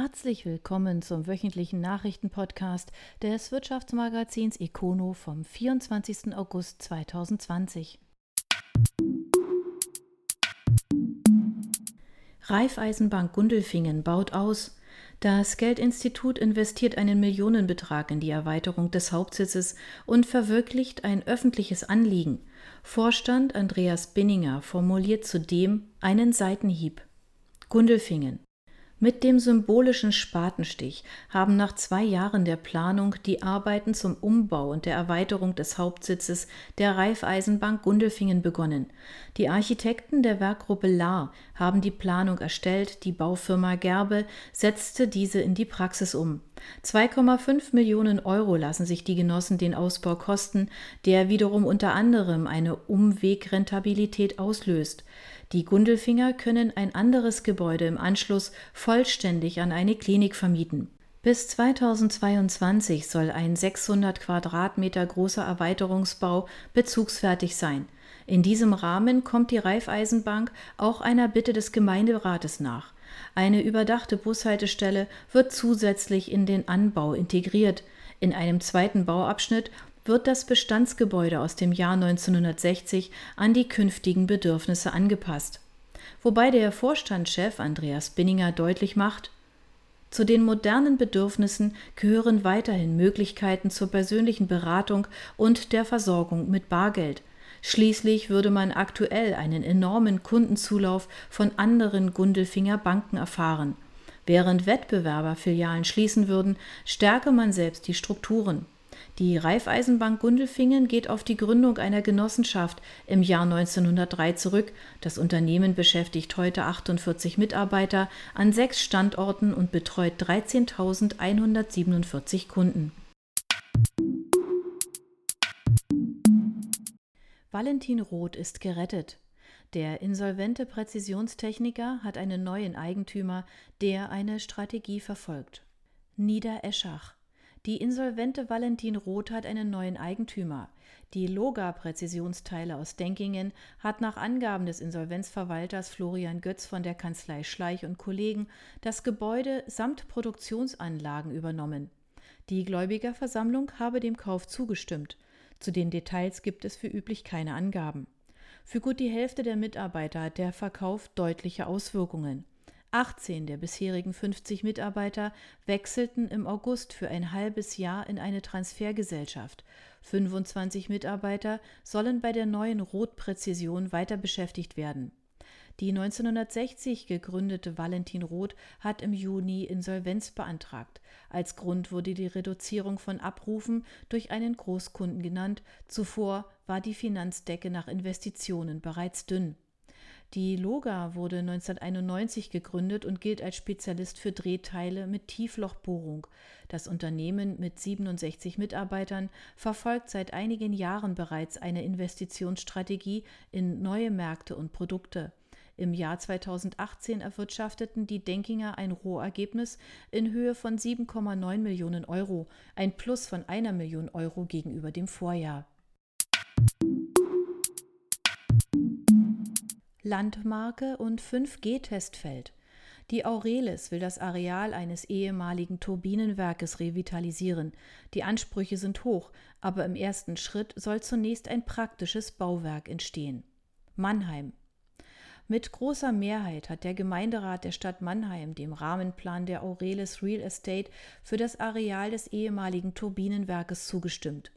Herzlich willkommen zum wöchentlichen Nachrichtenpodcast des Wirtschaftsmagazins Econo vom 24. August 2020. Raiffeisenbank Gundelfingen baut aus. Das Geldinstitut investiert einen Millionenbetrag in die Erweiterung des Hauptsitzes und verwirklicht ein öffentliches Anliegen. Vorstand Andreas Binninger formuliert zudem einen Seitenhieb. Gundelfingen. Mit dem symbolischen Spatenstich haben nach zwei Jahren der Planung die Arbeiten zum Umbau und der Erweiterung des Hauptsitzes der Raiffeisenbank Gundelfingen begonnen. Die Architekten der Werkgruppe Lahr haben die Planung erstellt, die Baufirma Gerbe setzte diese in die Praxis um. 2,5 Millionen Euro lassen sich die Genossen den Ausbau kosten, der wiederum unter anderem eine Umwegrentabilität auslöst. Die Gundelfinger können ein anderes Gebäude im Anschluss vollständig an eine Klinik vermieten. Bis 2022 soll ein 600 Quadratmeter großer Erweiterungsbau bezugsfertig sein. In diesem Rahmen kommt die Raiffeisenbank auch einer Bitte des Gemeinderates nach. Eine überdachte Bushaltestelle wird zusätzlich in den Anbau integriert. In einem zweiten Bauabschnitt wird das Bestandsgebäude aus dem Jahr 1960 an die künftigen Bedürfnisse angepasst. Wobei der Vorstandschef Andreas Binninger deutlich macht, zu den modernen Bedürfnissen gehören weiterhin Möglichkeiten zur persönlichen Beratung und der Versorgung mit Bargeld. Schließlich würde man aktuell einen enormen Kundenzulauf von anderen Gundelfinger Banken erfahren. Während Wettbewerber Filialen schließen würden, stärke man selbst die Strukturen. Die Raiffeisenbank Gundelfingen geht auf die Gründung einer Genossenschaft im Jahr 1903 zurück. Das Unternehmen beschäftigt heute 48 Mitarbeiter an sechs Standorten und betreut 13.147 Kunden. Valentin Roth ist gerettet. Der insolvente Präzisionstechniker hat einen neuen Eigentümer, der eine Strategie verfolgt. Niedereschach. Die insolvente Valentin Roth hat einen neuen Eigentümer. Die Loga Präzisionsteile aus Denkingen hat nach Angaben des Insolvenzverwalters Florian Götz von der Kanzlei Schleich und Kollegen das Gebäude samt Produktionsanlagen übernommen. Die Gläubigerversammlung habe dem Kauf zugestimmt. Zu den Details gibt es für üblich keine Angaben. Für gut die Hälfte der Mitarbeiter hat der Verkauf deutliche Auswirkungen. 18 der bisherigen 50 Mitarbeiter wechselten im August für ein halbes Jahr in eine Transfergesellschaft. 25 Mitarbeiter sollen bei der neuen Rotpräzision weiter beschäftigt werden. Die 1960 gegründete Valentin Roth hat im Juni Insolvenz beantragt. Als Grund wurde die Reduzierung von Abrufen durch einen Großkunden genannt. Zuvor war die Finanzdecke nach Investitionen bereits dünn. Die Loga wurde 1991 gegründet und gilt als Spezialist für Drehteile mit Tieflochbohrung. Das Unternehmen mit 67 Mitarbeitern verfolgt seit einigen Jahren bereits eine Investitionsstrategie in neue Märkte und Produkte. Im Jahr 2018 erwirtschafteten die Denkinger ein Rohergebnis in Höhe von 7,9 Millionen Euro, ein Plus von einer Million Euro gegenüber dem Vorjahr. Landmarke und 5G-Testfeld. Die Aurelis will das Areal eines ehemaligen Turbinenwerkes revitalisieren. Die Ansprüche sind hoch, aber im ersten Schritt soll zunächst ein praktisches Bauwerk entstehen. Mannheim. Mit großer Mehrheit hat der Gemeinderat der Stadt Mannheim dem Rahmenplan der Aurelis Real Estate für das Areal des ehemaligen Turbinenwerkes zugestimmt.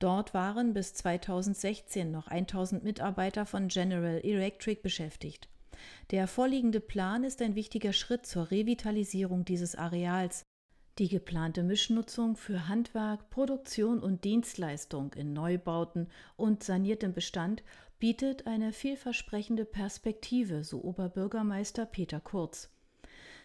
Dort waren bis 2016 noch 1000 Mitarbeiter von General Electric beschäftigt. Der vorliegende Plan ist ein wichtiger Schritt zur Revitalisierung dieses Areals. Die geplante Mischnutzung für Handwerk, Produktion und Dienstleistung in Neubauten und saniertem Bestand bietet eine vielversprechende Perspektive, so Oberbürgermeister Peter Kurz.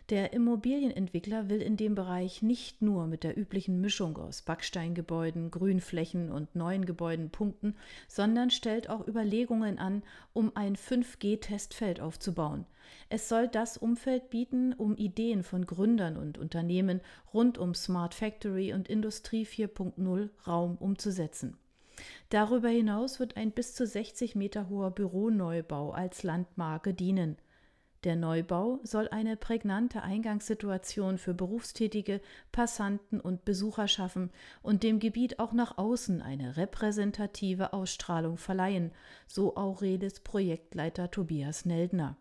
Der Immobilienentwickler will in dem Bereich nicht nur mit der üblichen Mischung aus Backsteingebäuden, Grünflächen und neuen Gebäuden punkten, sondern stellt auch Überlegungen an, um ein 5G-Testfeld aufzubauen. Es soll das Umfeld bieten, um Ideen von Gründern und Unternehmen rund um Smart Factory und Industrie 4.0 Raum umzusetzen. Darüber hinaus wird ein bis zu 60 Meter hoher Büroneubau als Landmarke dienen. Der Neubau soll eine prägnante Eingangssituation für Berufstätige, Passanten und Besucher schaffen und dem Gebiet auch nach außen eine repräsentative Ausstrahlung verleihen, so Aurelis Projektleiter Tobias Neldner.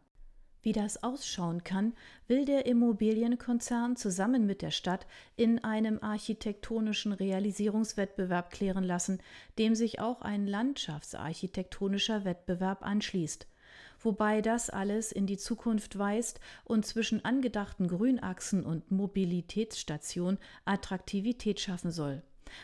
Wie das ausschauen kann, will der Immobilienkonzern zusammen mit der Stadt in einem architektonischen Realisierungswettbewerb klären lassen, dem sich auch ein landschaftsarchitektonischer Wettbewerb anschließt wobei das alles in die Zukunft weist und zwischen angedachten Grünachsen und Mobilitätsstation Attraktivität schaffen soll.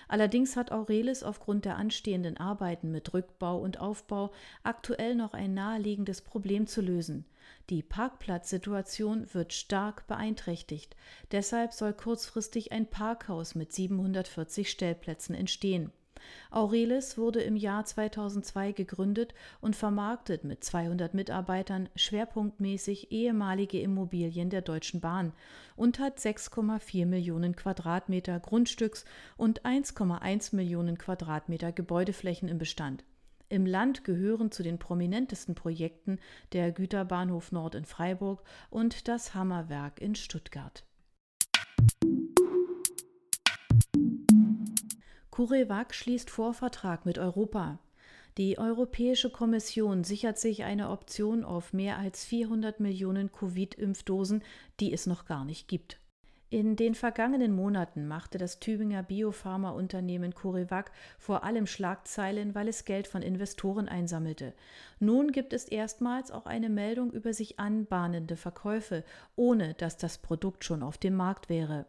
Allerdings hat Aurelis aufgrund der anstehenden Arbeiten mit Rückbau und Aufbau aktuell noch ein naheliegendes Problem zu lösen. Die Parkplatzsituation wird stark beeinträchtigt. Deshalb soll kurzfristig ein Parkhaus mit 740 Stellplätzen entstehen. Aurelis wurde im Jahr 2002 gegründet und vermarktet mit 200 Mitarbeitern schwerpunktmäßig ehemalige Immobilien der Deutschen Bahn und hat 6,4 Millionen Quadratmeter Grundstücks und 1,1 Millionen Quadratmeter Gebäudeflächen im Bestand. Im Land gehören zu den prominentesten Projekten der Güterbahnhof Nord in Freiburg und das Hammerwerk in Stuttgart. CureVac schließt Vorvertrag mit Europa. Die Europäische Kommission sichert sich eine Option auf mehr als 400 Millionen Covid-Impfdosen, die es noch gar nicht gibt. In den vergangenen Monaten machte das Tübinger Biopharmaunternehmen CureVac vor allem Schlagzeilen, weil es Geld von Investoren einsammelte. Nun gibt es erstmals auch eine Meldung über sich anbahnende Verkäufe, ohne dass das Produkt schon auf dem Markt wäre.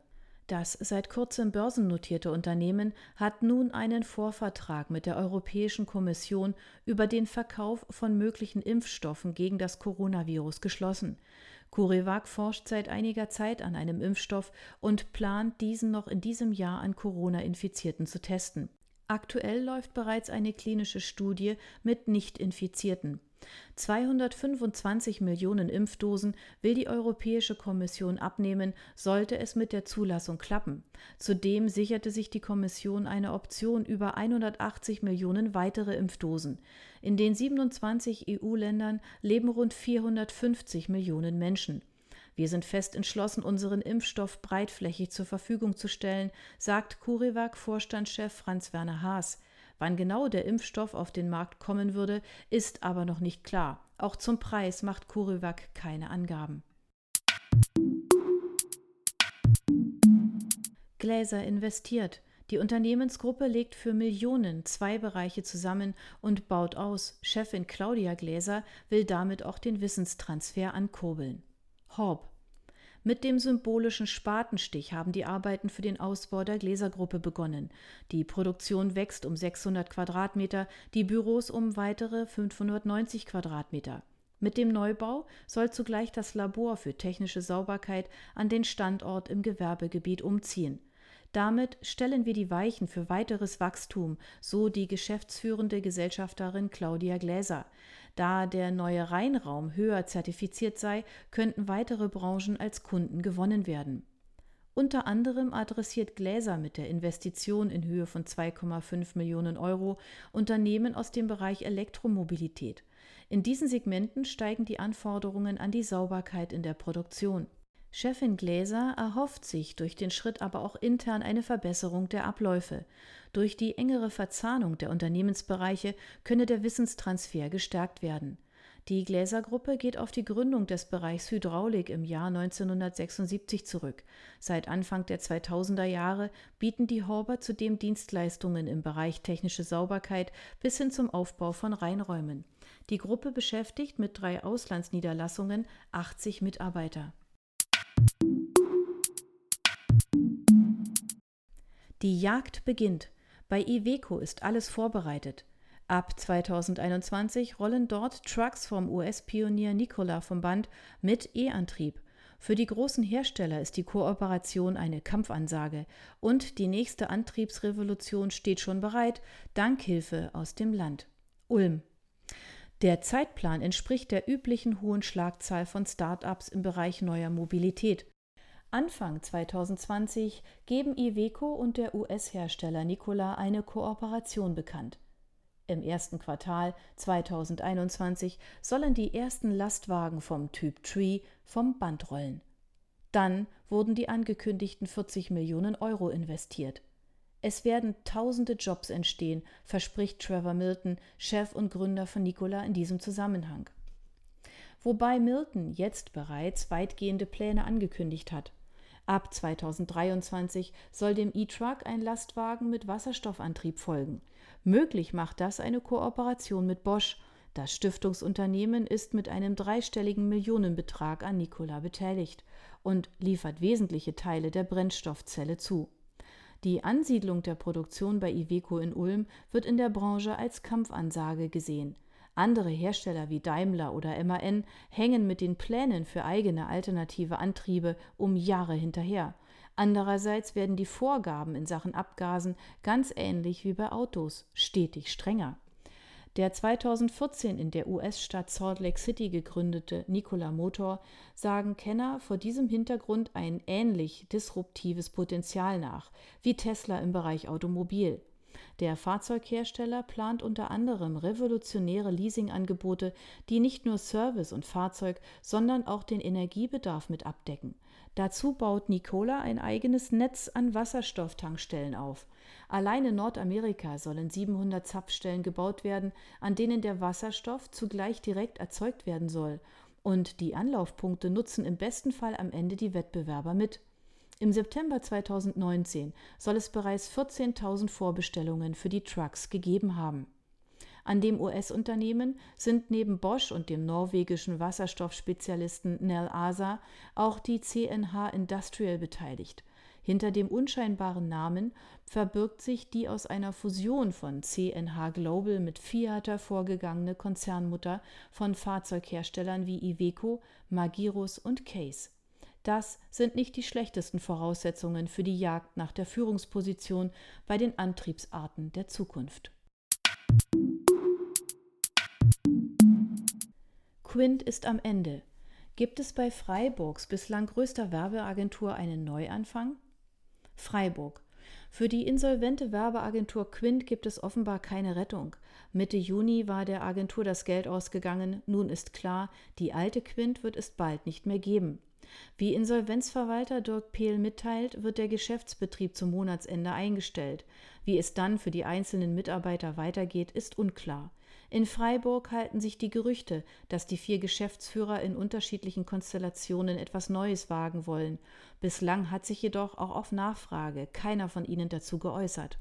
Das seit kurzem börsennotierte Unternehmen hat nun einen Vorvertrag mit der Europäischen Kommission über den Verkauf von möglichen Impfstoffen gegen das Coronavirus geschlossen. CureVac forscht seit einiger Zeit an einem Impfstoff und plant, diesen noch in diesem Jahr an Corona-Infizierten zu testen. Aktuell läuft bereits eine klinische Studie mit Nicht-Infizierten. 225 Millionen Impfdosen will die Europäische Kommission abnehmen, sollte es mit der Zulassung klappen. Zudem sicherte sich die Kommission eine Option über 180 Millionen weitere Impfdosen. In den 27 EU-Ländern leben rund 450 Millionen Menschen. Wir sind fest entschlossen, unseren Impfstoff breitflächig zur Verfügung zu stellen, sagt CureVac-Vorstandschef Franz-Werner Haas. Wann genau der Impfstoff auf den Markt kommen würde, ist aber noch nicht klar. Auch zum Preis macht CureVac keine Angaben. Gläser investiert. Die Unternehmensgruppe legt für Millionen zwei Bereiche zusammen und baut aus. Chefin Claudia Gläser will damit auch den Wissenstransfer ankurbeln. Horb. Mit dem symbolischen Spatenstich haben die Arbeiten für den Ausbau der Gläsergruppe begonnen. Die Produktion wächst um 600 Quadratmeter, die Büros um weitere 590 Quadratmeter. Mit dem Neubau soll zugleich das Labor für technische Sauberkeit an den Standort im Gewerbegebiet umziehen. Damit stellen wir die Weichen für weiteres Wachstum, so die geschäftsführende Gesellschafterin Claudia Gläser. Da der neue Rheinraum höher zertifiziert sei, könnten weitere Branchen als Kunden gewonnen werden. Unter anderem adressiert Gläser mit der Investition in Höhe von 2,5 Millionen Euro Unternehmen aus dem Bereich Elektromobilität. In diesen Segmenten steigen die Anforderungen an die Sauberkeit in der Produktion. Chefin Gläser erhofft sich durch den Schritt aber auch intern eine Verbesserung der Abläufe. Durch die engere Verzahnung der Unternehmensbereiche könne der Wissenstransfer gestärkt werden. Die Gläsergruppe geht auf die Gründung des Bereichs Hydraulik im Jahr 1976 zurück. Seit Anfang der 2000er Jahre bieten die Horber zudem Dienstleistungen im Bereich technische Sauberkeit bis hin zum Aufbau von Reinräumen. Die Gruppe beschäftigt mit drei Auslandsniederlassungen 80 Mitarbeiter. Die Jagd beginnt. Bei Iveco ist alles vorbereitet. Ab 2021 rollen dort Trucks vom US-Pionier Nikola vom Band mit E-Antrieb. Für die großen Hersteller ist die Kooperation eine Kampfansage und die nächste Antriebsrevolution steht schon bereit, dank Hilfe aus dem Land. Ulm. Der Zeitplan entspricht der üblichen hohen Schlagzahl von Start-ups im Bereich neuer Mobilität. Anfang 2020 geben Iveco und der US-Hersteller Nikola eine Kooperation bekannt. Im ersten Quartal 2021 sollen die ersten Lastwagen vom Typ Tree vom Band rollen. Dann wurden die angekündigten 40 Millionen Euro investiert. Es werden tausende Jobs entstehen, verspricht Trevor Milton, Chef und Gründer von Nikola in diesem Zusammenhang. Wobei Milton jetzt bereits weitgehende Pläne angekündigt hat. Ab 2023 soll dem E-Truck ein Lastwagen mit Wasserstoffantrieb folgen. Möglich macht das eine Kooperation mit Bosch. Das Stiftungsunternehmen ist mit einem dreistelligen Millionenbetrag an Nikola beteiligt und liefert wesentliche Teile der Brennstoffzelle zu. Die Ansiedlung der Produktion bei Iveco in Ulm wird in der Branche als Kampfansage gesehen. Andere Hersteller wie Daimler oder MAN hängen mit den Plänen für eigene alternative Antriebe um Jahre hinterher. Andererseits werden die Vorgaben in Sachen Abgasen ganz ähnlich wie bei Autos stetig strenger. Der 2014 in der US-Stadt Salt Lake City gegründete Nikola Motor sagen Kenner vor diesem Hintergrund ein ähnlich disruptives Potenzial nach wie Tesla im Bereich Automobil. Der Fahrzeughersteller plant unter anderem revolutionäre Leasingangebote, die nicht nur Service und Fahrzeug, sondern auch den Energiebedarf mit abdecken. Dazu baut Nikola ein eigenes Netz an Wasserstofftankstellen auf. Allein in Nordamerika sollen 700 Zapfstellen gebaut werden, an denen der Wasserstoff zugleich direkt erzeugt werden soll. Und die Anlaufpunkte nutzen im besten Fall am Ende die Wettbewerber mit. Im September 2019 soll es bereits 14.000 Vorbestellungen für die Trucks gegeben haben. An dem US-Unternehmen sind neben Bosch und dem norwegischen Wasserstoffspezialisten Nel Asa auch die CNH Industrial beteiligt. Hinter dem unscheinbaren Namen verbirgt sich die aus einer Fusion von CNH Global mit Fiat hervorgegangene Konzernmutter von Fahrzeugherstellern wie Iveco, Magirus und Case. Das sind nicht die schlechtesten Voraussetzungen für die Jagd nach der Führungsposition bei den Antriebsarten der Zukunft. Quint ist am Ende. Gibt es bei Freiburgs bislang größter Werbeagentur einen Neuanfang? Freiburg. Für die insolvente Werbeagentur Quint gibt es offenbar keine Rettung. Mitte Juni war der Agentur das Geld ausgegangen. Nun ist klar, die alte Quint wird es bald nicht mehr geben. Wie Insolvenzverwalter Dirk Pehl mitteilt, wird der Geschäftsbetrieb zum Monatsende eingestellt. Wie es dann für die einzelnen Mitarbeiter weitergeht, ist unklar. In Freiburg halten sich die Gerüchte, dass die vier Geschäftsführer in unterschiedlichen Konstellationen etwas Neues wagen wollen. Bislang hat sich jedoch auch auf Nachfrage keiner von ihnen dazu geäußert.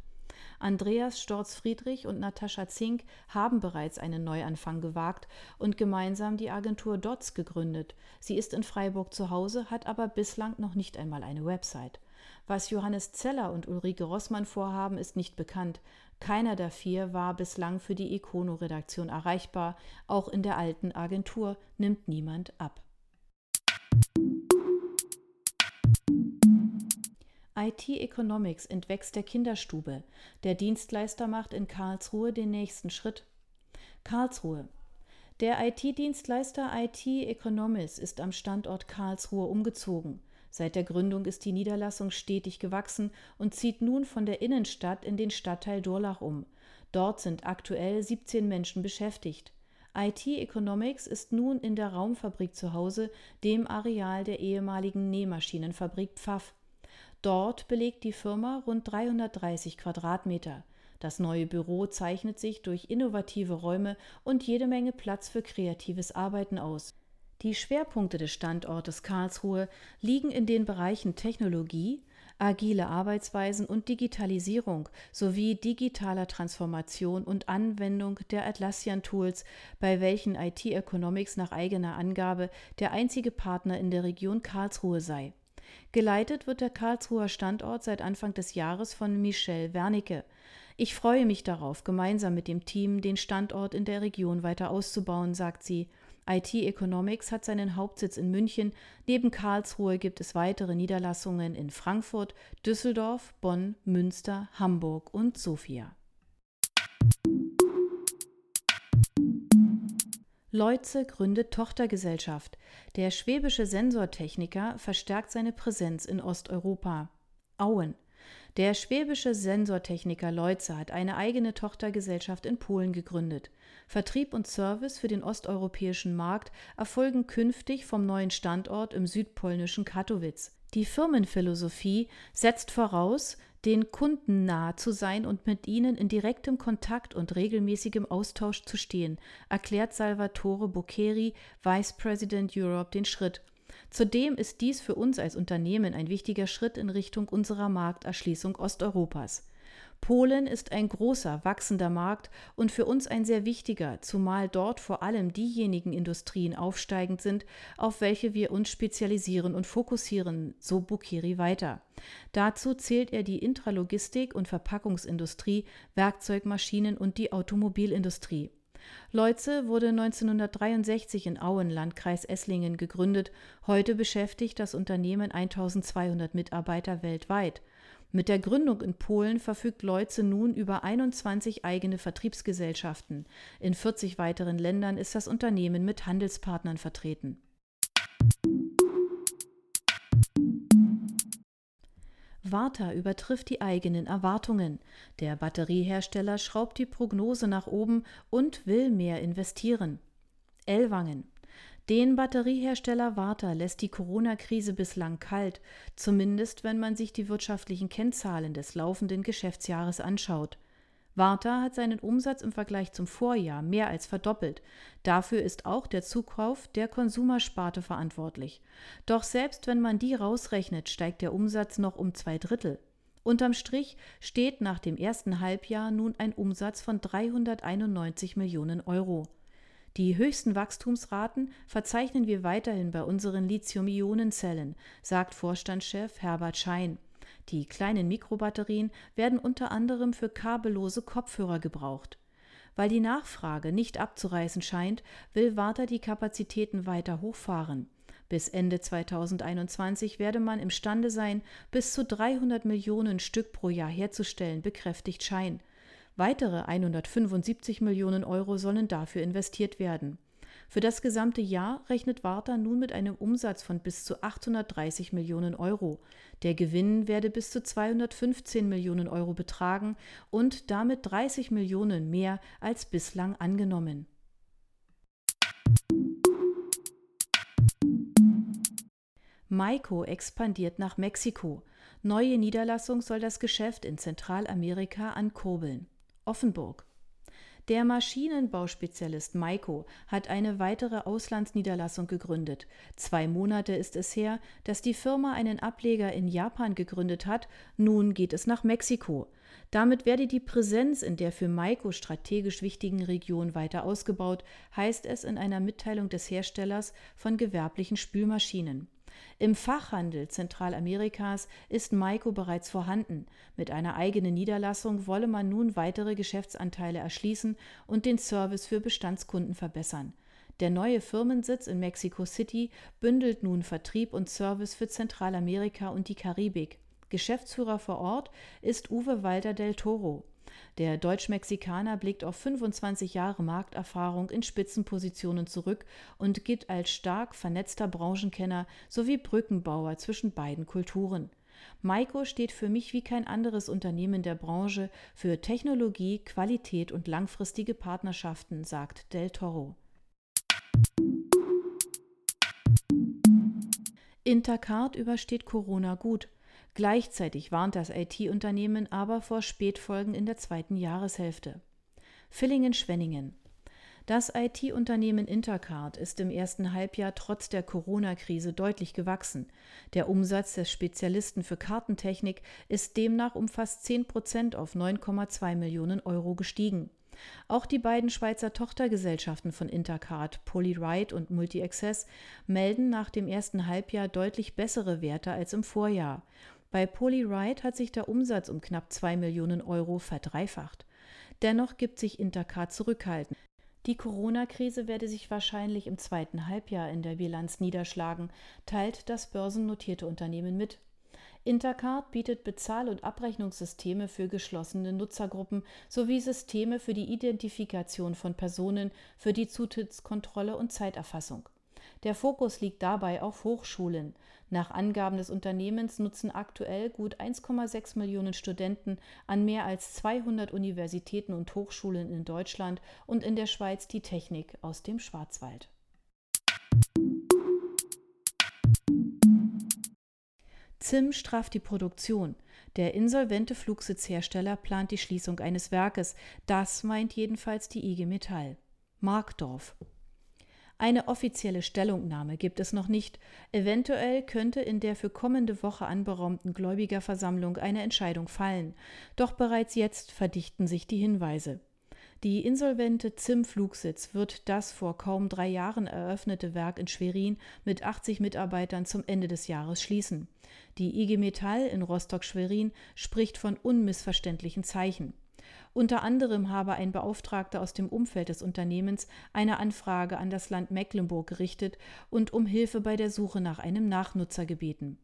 Andreas Storz-Friedrich und Natascha Zink haben bereits einen Neuanfang gewagt und gemeinsam die Agentur DOTS gegründet. Sie ist in Freiburg zu Hause, hat aber bislang noch nicht einmal eine Website. Was Johannes Zeller und Ulrike Rossmann vorhaben, ist nicht bekannt. Keiner der vier war bislang für die Econo-Redaktion erreichbar. Auch in der alten Agentur nimmt niemand ab. IT Economics entwächst der Kinderstube. Der Dienstleister macht in Karlsruhe den nächsten Schritt. Karlsruhe. Der IT-Dienstleister IT Economics ist am Standort Karlsruhe umgezogen. Seit der Gründung ist die Niederlassung stetig gewachsen und zieht nun von der Innenstadt in den Stadtteil Durlach um. Dort sind aktuell 17 Menschen beschäftigt. IT Economics ist nun in der Raumfabrik zu Hause, dem Areal der ehemaligen Nähmaschinenfabrik Pfaff. Dort belegt die Firma rund 330 Quadratmeter. Das neue Büro zeichnet sich durch innovative Räume und jede Menge Platz für kreatives Arbeiten aus. Die Schwerpunkte des Standortes Karlsruhe liegen in den Bereichen Technologie, agile Arbeitsweisen und Digitalisierung sowie digitaler Transformation und Anwendung der Atlassian Tools, bei welchen IT Economics nach eigener Angabe der einzige Partner in der Region Karlsruhe sei. Geleitet wird der Karlsruher Standort seit Anfang des Jahres von Michel Wernicke. Ich freue mich darauf, gemeinsam mit dem Team den Standort in der Region weiter auszubauen, sagt sie. IT Economics hat seinen Hauptsitz in München. Neben Karlsruhe gibt es weitere Niederlassungen in Frankfurt, Düsseldorf, Bonn, Münster, Hamburg und Sofia. Leutze gründet Tochtergesellschaft. Der schwäbische Sensortechniker verstärkt seine Präsenz in Osteuropa. Auen. Der schwäbische Sensortechniker Leutze hat eine eigene Tochtergesellschaft in Polen gegründet. Vertrieb und Service für den osteuropäischen Markt erfolgen künftig vom neuen Standort im südpolnischen Katowice. Die Firmenphilosophie setzt voraus, den Kunden nahe zu sein und mit ihnen in direktem Kontakt und regelmäßigem Austausch zu stehen, erklärt Salvatore Boccheri, Vice President Europe, den Schritt. Zudem ist dies für uns als Unternehmen ein wichtiger Schritt in Richtung unserer Markterschließung Osteuropas. Polen ist ein großer, wachsender Markt und für uns ein sehr wichtiger, zumal dort vor allem diejenigen Industrien aufsteigend sind, auf welche wir uns spezialisieren und fokussieren, so Bukiri weiter. Dazu zählt er die Intralogistik und Verpackungsindustrie, Werkzeugmaschinen und die Automobilindustrie. Leutze wurde 1963 in Auen, Landkreis Esslingen, gegründet. Heute beschäftigt das Unternehmen 1200 Mitarbeiter weltweit. Mit der Gründung in Polen verfügt Leutze nun über 21 eigene Vertriebsgesellschaften. In 40 weiteren Ländern ist das Unternehmen mit Handelspartnern vertreten. Warta übertrifft die eigenen Erwartungen. Der Batteriehersteller schraubt die Prognose nach oben und will mehr investieren. Ellwangen den Batteriehersteller Warta lässt die Corona-Krise bislang kalt, zumindest wenn man sich die wirtschaftlichen Kennzahlen des laufenden Geschäftsjahres anschaut. Warta hat seinen Umsatz im Vergleich zum Vorjahr mehr als verdoppelt. Dafür ist auch der Zukauf der Konsumersparte verantwortlich. Doch selbst wenn man die rausrechnet, steigt der Umsatz noch um zwei Drittel. Unterm Strich steht nach dem ersten Halbjahr nun ein Umsatz von 391 Millionen Euro. Die höchsten Wachstumsraten verzeichnen wir weiterhin bei unseren Lithium-Ionen-Zellen, sagt Vorstandschef Herbert Schein. Die kleinen Mikrobatterien werden unter anderem für kabellose Kopfhörer gebraucht. Weil die Nachfrage nicht abzureißen scheint, will Warta die Kapazitäten weiter hochfahren. Bis Ende 2021 werde man imstande sein, bis zu 300 Millionen Stück pro Jahr herzustellen, bekräftigt Schein. Weitere 175 Millionen Euro sollen dafür investiert werden. Für das gesamte Jahr rechnet Warta nun mit einem Umsatz von bis zu 830 Millionen Euro. Der Gewinn werde bis zu 215 Millionen Euro betragen und damit 30 Millionen mehr als bislang angenommen. Maiko expandiert nach Mexiko. Neue Niederlassung soll das Geschäft in Zentralamerika ankurbeln. Offenburg. Der Maschinenbauspezialist Maiko hat eine weitere Auslandsniederlassung gegründet. Zwei Monate ist es her, dass die Firma einen Ableger in Japan gegründet hat. Nun geht es nach Mexiko. Damit werde die Präsenz in der für Maiko strategisch wichtigen Region weiter ausgebaut, heißt es in einer Mitteilung des Herstellers von gewerblichen Spülmaschinen. Im Fachhandel Zentralamerikas ist Maiko bereits vorhanden. Mit einer eigenen Niederlassung wolle man nun weitere Geschäftsanteile erschließen und den Service für Bestandskunden verbessern. Der neue Firmensitz in Mexico City bündelt nun Vertrieb und Service für Zentralamerika und die Karibik. Geschäftsführer vor Ort ist Uwe Walter del Toro. Der Deutsch-Mexikaner blickt auf 25 Jahre Markterfahrung in Spitzenpositionen zurück und gilt als stark vernetzter Branchenkenner sowie Brückenbauer zwischen beiden Kulturen. Maiko steht für mich wie kein anderes Unternehmen der Branche für Technologie, Qualität und langfristige Partnerschaften, sagt Del Toro. Intercard übersteht Corona gut. Gleichzeitig warnt das IT-Unternehmen aber vor Spätfolgen in der zweiten Jahreshälfte. Villingen-Schwenningen. Das IT-Unternehmen Intercard ist im ersten Halbjahr trotz der Corona-Krise deutlich gewachsen. Der Umsatz des Spezialisten für Kartentechnik ist demnach um fast 10 Prozent auf 9,2 Millionen Euro gestiegen. Auch die beiden Schweizer Tochtergesellschaften von Intercard, Polyride und Multi-Access, melden nach dem ersten Halbjahr deutlich bessere Werte als im Vorjahr. Bei Polyride hat sich der Umsatz um knapp 2 Millionen Euro verdreifacht. Dennoch gibt sich Intercard zurückhalten. Die Corona-Krise werde sich wahrscheinlich im zweiten Halbjahr in der Bilanz niederschlagen, teilt das börsennotierte Unternehmen mit. Intercard bietet Bezahl- und Abrechnungssysteme für geschlossene Nutzergruppen sowie Systeme für die Identifikation von Personen, für die Zutrittskontrolle und Zeiterfassung. Der Fokus liegt dabei auf Hochschulen. Nach Angaben des Unternehmens nutzen aktuell gut 1,6 Millionen Studenten an mehr als 200 Universitäten und Hochschulen in Deutschland und in der Schweiz die Technik aus dem Schwarzwald. ZIM strafft die Produktion. Der insolvente Flugsitzhersteller plant die Schließung eines Werkes. Das meint jedenfalls die IG Metall. Markdorf. Eine offizielle Stellungnahme gibt es noch nicht. Eventuell könnte in der für kommende Woche anberaumten Gläubigerversammlung eine Entscheidung fallen. Doch bereits jetzt verdichten sich die Hinweise. Die insolvente ZIM Flugsitz wird das vor kaum drei Jahren eröffnete Werk in Schwerin mit 80 Mitarbeitern zum Ende des Jahres schließen. Die IG Metall in Rostock-Schwerin spricht von unmissverständlichen Zeichen. Unter anderem habe ein Beauftragter aus dem Umfeld des Unternehmens eine Anfrage an das Land Mecklenburg gerichtet und um Hilfe bei der Suche nach einem Nachnutzer gebeten.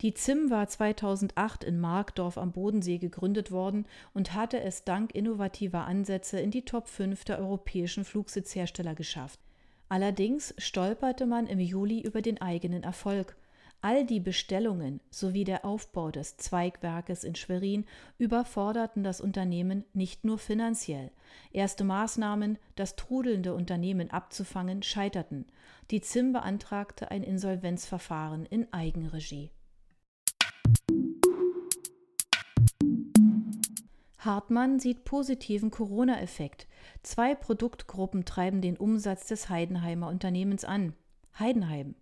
Die ZIM war 2008 in Markdorf am Bodensee gegründet worden und hatte es dank innovativer Ansätze in die Top 5 der europäischen Flugsitzhersteller geschafft. Allerdings stolperte man im Juli über den eigenen Erfolg. All die Bestellungen sowie der Aufbau des Zweigwerkes in Schwerin überforderten das Unternehmen nicht nur finanziell. Erste Maßnahmen, das trudelnde Unternehmen abzufangen, scheiterten. Die ZIM beantragte ein Insolvenzverfahren in Eigenregie. Hartmann sieht positiven Corona-Effekt. Zwei Produktgruppen treiben den Umsatz des Heidenheimer Unternehmens an. Heidenheim.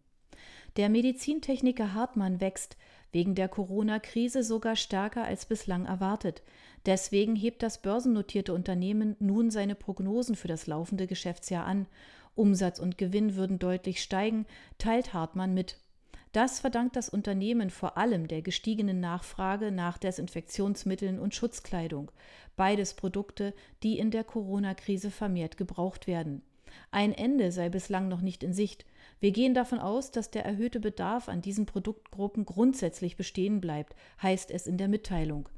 Der Medizintechniker Hartmann wächst wegen der Corona-Krise sogar stärker als bislang erwartet. Deswegen hebt das börsennotierte Unternehmen nun seine Prognosen für das laufende Geschäftsjahr an. Umsatz und Gewinn würden deutlich steigen, teilt Hartmann mit. Das verdankt das Unternehmen vor allem der gestiegenen Nachfrage nach Desinfektionsmitteln und Schutzkleidung, beides Produkte, die in der Corona-Krise vermehrt gebraucht werden. Ein Ende sei bislang noch nicht in Sicht. Wir gehen davon aus, dass der erhöhte Bedarf an diesen Produktgruppen grundsätzlich bestehen bleibt, heißt es in der Mitteilung.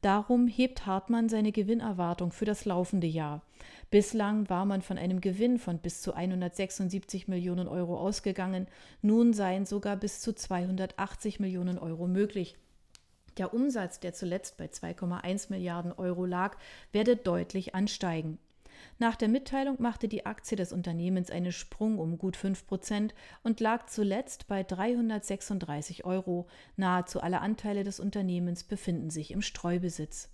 Darum hebt Hartmann seine Gewinnerwartung für das laufende Jahr. Bislang war man von einem Gewinn von bis zu 176 Millionen Euro ausgegangen, nun seien sogar bis zu 280 Millionen Euro möglich. Der Umsatz, der zuletzt bei 2,1 Milliarden Euro lag, werde deutlich ansteigen. Nach der Mitteilung machte die Aktie des Unternehmens einen Sprung um gut 5 Prozent und lag zuletzt bei 336 Euro. Nahezu alle Anteile des Unternehmens befinden sich im Streubesitz.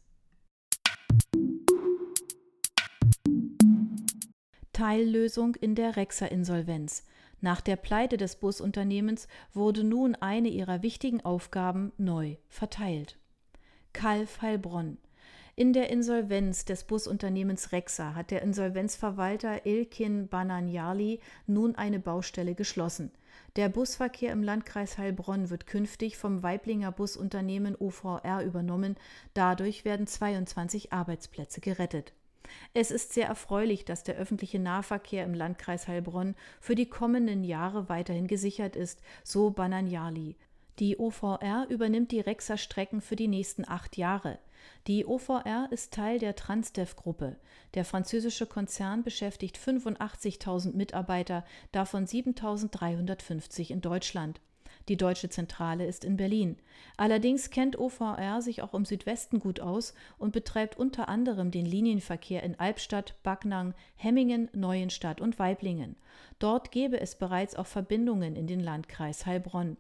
Teillösung in der Rexa-Insolvenz. Nach der Pleite des Busunternehmens wurde nun eine ihrer wichtigen Aufgaben neu verteilt. Kalf Heilbronn. In der Insolvenz des Busunternehmens Rexa hat der Insolvenzverwalter Ilkin Bananjali nun eine Baustelle geschlossen. Der Busverkehr im Landkreis Heilbronn wird künftig vom Weiblinger Busunternehmen OVR übernommen. Dadurch werden 22 Arbeitsplätze gerettet. Es ist sehr erfreulich, dass der öffentliche Nahverkehr im Landkreis Heilbronn für die kommenden Jahre weiterhin gesichert ist, so Bananjali. Die OVR übernimmt die Rexa-Strecken für die nächsten acht Jahre. Die OVR ist Teil der Transdev-Gruppe. Der französische Konzern beschäftigt 85.000 Mitarbeiter, davon 7.350 in Deutschland. Die deutsche Zentrale ist in Berlin. Allerdings kennt OVR sich auch im Südwesten gut aus und betreibt unter anderem den Linienverkehr in Albstadt, Backnang, Hemmingen, Neuenstadt und Weiblingen. Dort gäbe es bereits auch Verbindungen in den Landkreis Heilbronn.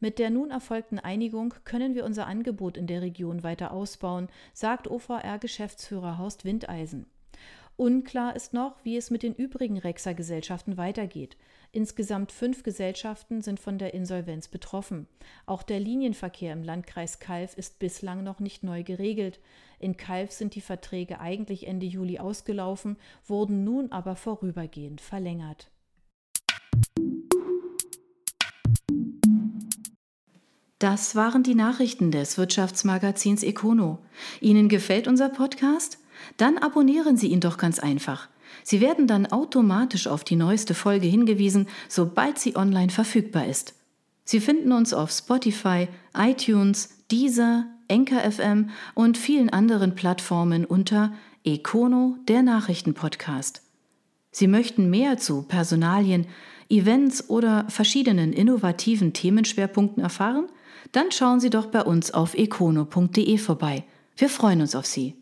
Mit der nun erfolgten Einigung können wir unser Angebot in der Region weiter ausbauen, sagt OVR-Geschäftsführer Horst Windeisen. Unklar ist noch, wie es mit den übrigen Rexa-Gesellschaften weitergeht. Insgesamt fünf Gesellschaften sind von der Insolvenz betroffen. Auch der Linienverkehr im Landkreis Kalf ist bislang noch nicht neu geregelt. In Kalf sind die Verträge eigentlich Ende Juli ausgelaufen, wurden nun aber vorübergehend verlängert. Das waren die Nachrichten des Wirtschaftsmagazins Econo. Ihnen gefällt unser Podcast? Dann abonnieren Sie ihn doch ganz einfach. Sie werden dann automatisch auf die neueste Folge hingewiesen, sobald sie online verfügbar ist. Sie finden uns auf Spotify, iTunes, Deezer, Enker FM und vielen anderen Plattformen unter Econo, der Nachrichtenpodcast. Sie möchten mehr zu Personalien, Events oder verschiedenen innovativen Themenschwerpunkten erfahren? Dann schauen Sie doch bei uns auf econo.de vorbei. Wir freuen uns auf Sie.